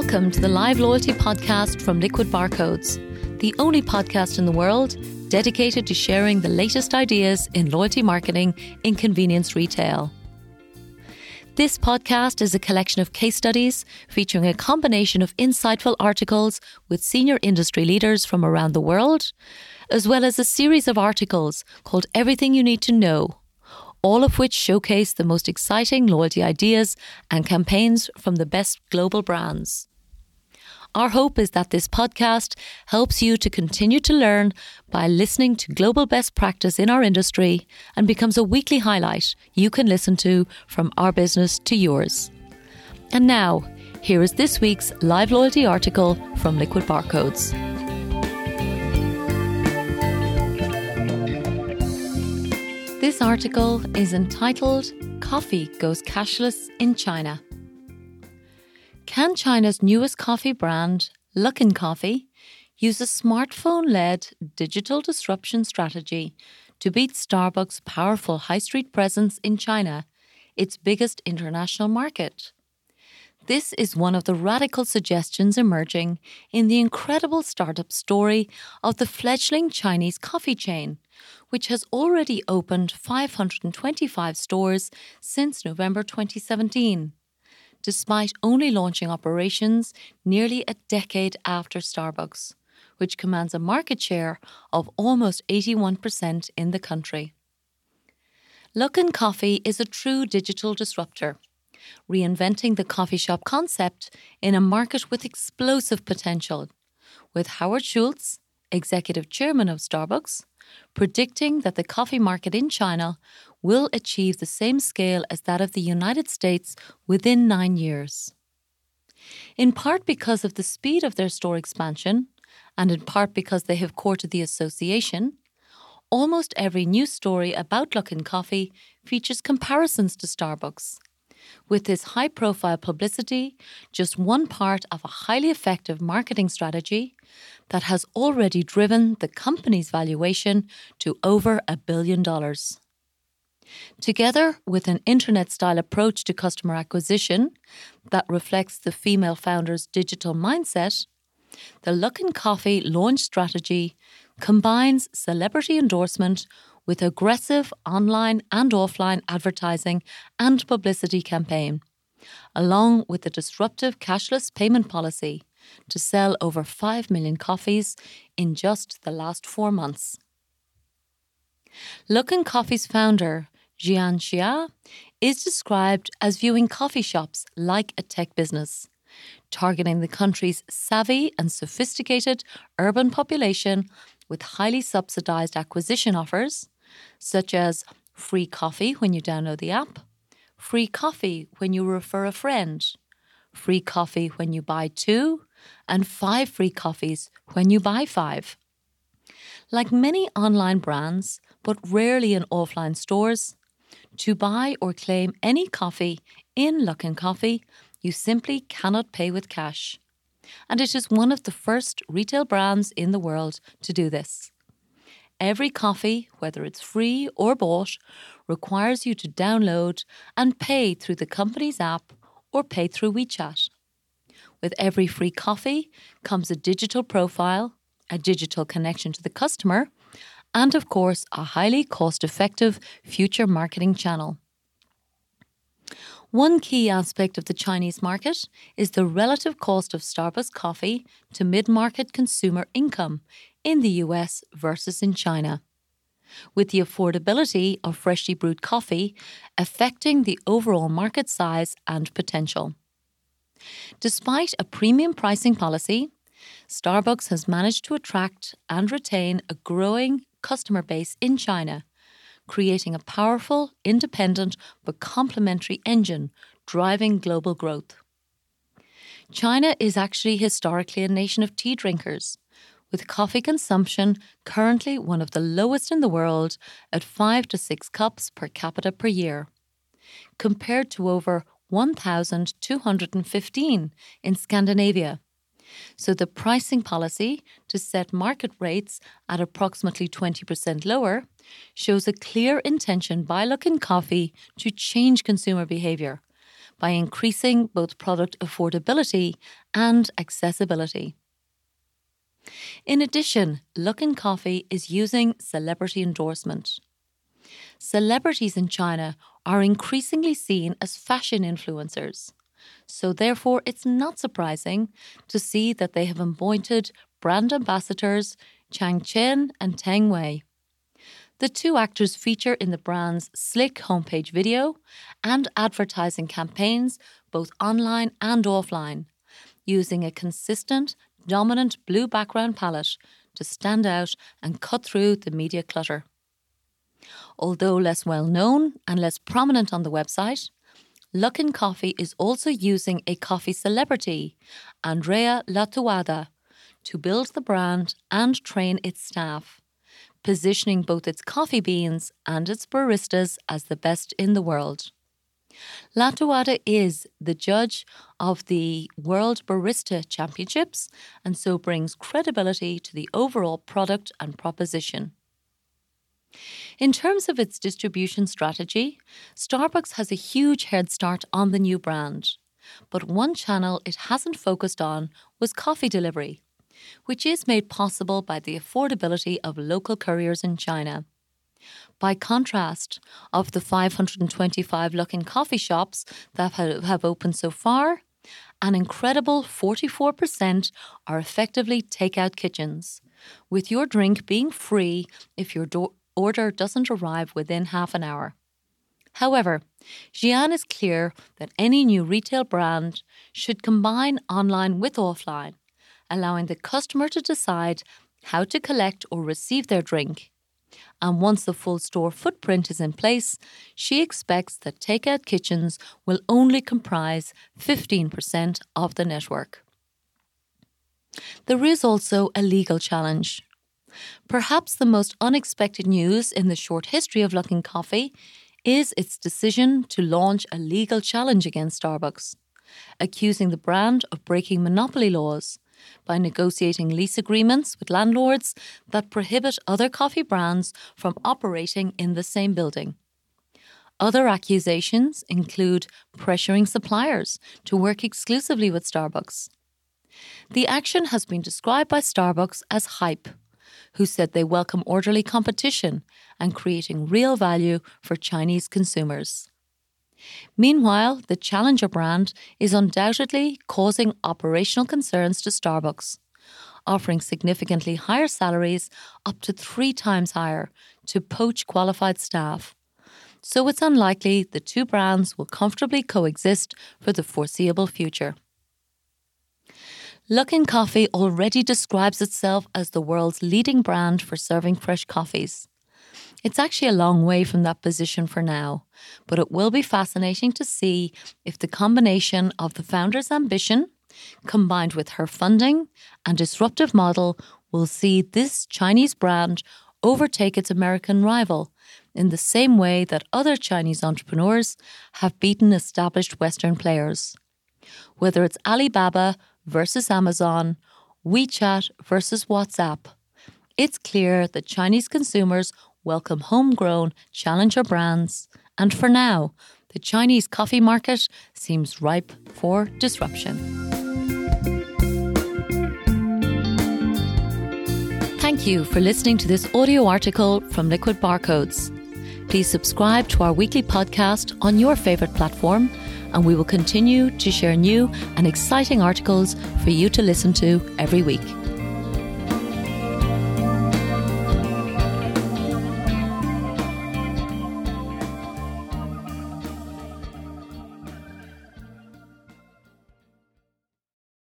Welcome to the Live Loyalty Podcast from Liquid Barcodes, the only podcast in the world dedicated to sharing the latest ideas in loyalty marketing in convenience retail. This podcast is a collection of case studies featuring a combination of insightful articles with senior industry leaders from around the world, as well as a series of articles called Everything You Need to Know all of which showcase the most exciting loyalty ideas and campaigns from the best global brands. Our hope is that this podcast helps you to continue to learn by listening to global best practice in our industry and becomes a weekly highlight you can listen to from our business to yours. And now, here is this week's live loyalty article from Liquid Barcodes. This article is entitled Coffee Goes Cashless in China. Can China's newest coffee brand, Luckin Coffee, use a smartphone led digital disruption strategy to beat Starbucks' powerful high street presence in China, its biggest international market? This is one of the radical suggestions emerging in the incredible startup story of the fledgling Chinese coffee chain, which has already opened 525 stores since November 2017, despite only launching operations nearly a decade after Starbucks, which commands a market share of almost 81% in the country. Luckin Coffee is a true digital disruptor reinventing the coffee shop concept in a market with explosive potential, with Howard Schultz, executive chairman of Starbucks, predicting that the coffee market in China will achieve the same scale as that of the United States within nine years. In part because of the speed of their store expansion, and in part because they have courted the association, almost every news story about Luckin Coffee features comparisons to Starbucks with this high profile publicity just one part of a highly effective marketing strategy that has already driven the company's valuation to over a billion dollars. Together with an internet style approach to customer acquisition that reflects the female founder's digital mindset, the Luckin Coffee launch strategy combines celebrity endorsement with aggressive online and offline advertising and publicity campaign, along with a disruptive cashless payment policy to sell over 5 million coffees in just the last four months. Luckin Coffee's founder, Jian Xia, is described as viewing coffee shops like a tech business, targeting the country's savvy and sophisticated urban population with highly subsidized acquisition offers, such as free coffee when you download the app, free coffee when you refer a friend, free coffee when you buy two, and five free coffees when you buy five. Like many online brands, but rarely in offline stores, to buy or claim any coffee in Luckin Coffee, you simply cannot pay with cash. And it is one of the first retail brands in the world to do this. Every coffee, whether it's free or bought, requires you to download and pay through the company's app or pay through WeChat. With every free coffee comes a digital profile, a digital connection to the customer, and of course, a highly cost effective future marketing channel. One key aspect of the Chinese market is the relative cost of Starbucks coffee to mid market consumer income in the US versus in China, with the affordability of freshly brewed coffee affecting the overall market size and potential. Despite a premium pricing policy, Starbucks has managed to attract and retain a growing customer base in China, creating a powerful, independent, but complementary engine driving global growth. China is actually historically a nation of tea drinkers, with coffee consumption currently one of the lowest in the world at 5 to 6 cups per capita per year, compared to over 1,215 in Scandinavia. So the pricing policy to set market rates at approximately 20% lower shows a clear intention by Luckin Coffee to change consumer behaviour by increasing both product affordability and accessibility. In addition, Luckin Coffee is using celebrity endorsement. Celebrities in China are increasingly seen as fashion influencers. So, therefore, it's not surprising to see that they have appointed brand ambassadors Chang Chen and Tang Wei. The two actors feature in the brand's slick homepage video and advertising campaigns, both online and offline, using a consistent, dominant blue background palette to stand out and cut through the media clutter. Although less well known and less prominent on the website, Luckin Coffee is also using a coffee celebrity, Andrea Lattuada, to build the brand and train its staff positioning both its coffee beans and its baristas as the best in the world. Lattuada is the judge of the World Barista Championships and so brings credibility to the overall product and proposition. In terms of its distribution strategy, Starbucks has a huge head start on the new brand. But one channel it hasn't focused on was coffee delivery which is made possible by the affordability of local couriers in China. By contrast, of the 525 Luckin coffee shops that have opened so far, an incredible 44% are effectively takeout kitchens, with your drink being free if your do- order doesn't arrive within half an hour. However, Xi'an is clear that any new retail brand should combine online with offline allowing the customer to decide how to collect or receive their drink. And once the full store footprint is in place, she expects that takeout kitchens will only comprise 15% of the network. There is also a legal challenge. Perhaps the most unexpected news in the short history of Luckin Coffee is its decision to launch a legal challenge against Starbucks, accusing the brand of breaking monopoly laws by negotiating lease agreements with landlords that prohibit other coffee brands from operating in the same building. Other accusations include pressuring suppliers to work exclusively with Starbucks. The action has been described by Starbucks as hype, who said they welcome orderly competition and creating real value for Chinese consumers. Meanwhile, the Challenger brand is undoubtedly causing operational concerns to Starbucks, offering significantly higher salaries, up to three times higher, to poach qualified staff. So it's unlikely the two brands will comfortably coexist for the foreseeable future. Luckin Coffee already describes itself as the world's leading brand for serving fresh coffees. It's actually a long way from that position for now, but it will be fascinating to see if the combination of the founder's ambition, combined with her funding and disruptive model, will see this Chinese brand overtake its American rival in the same way that other Chinese entrepreneurs have beaten established Western players. Whether it's Alibaba versus Amazon, WeChat versus WhatsApp, it's clear that Chinese consumers welcome homegrown challenger brands, and for now, the Chinese coffee market seems ripe for disruption. Thank you for listening to this audio article from Liquid Barcodes. Please subscribe to our weekly podcast on your favourite platform, and we will continue to share new and exciting articles for you to listen to every week.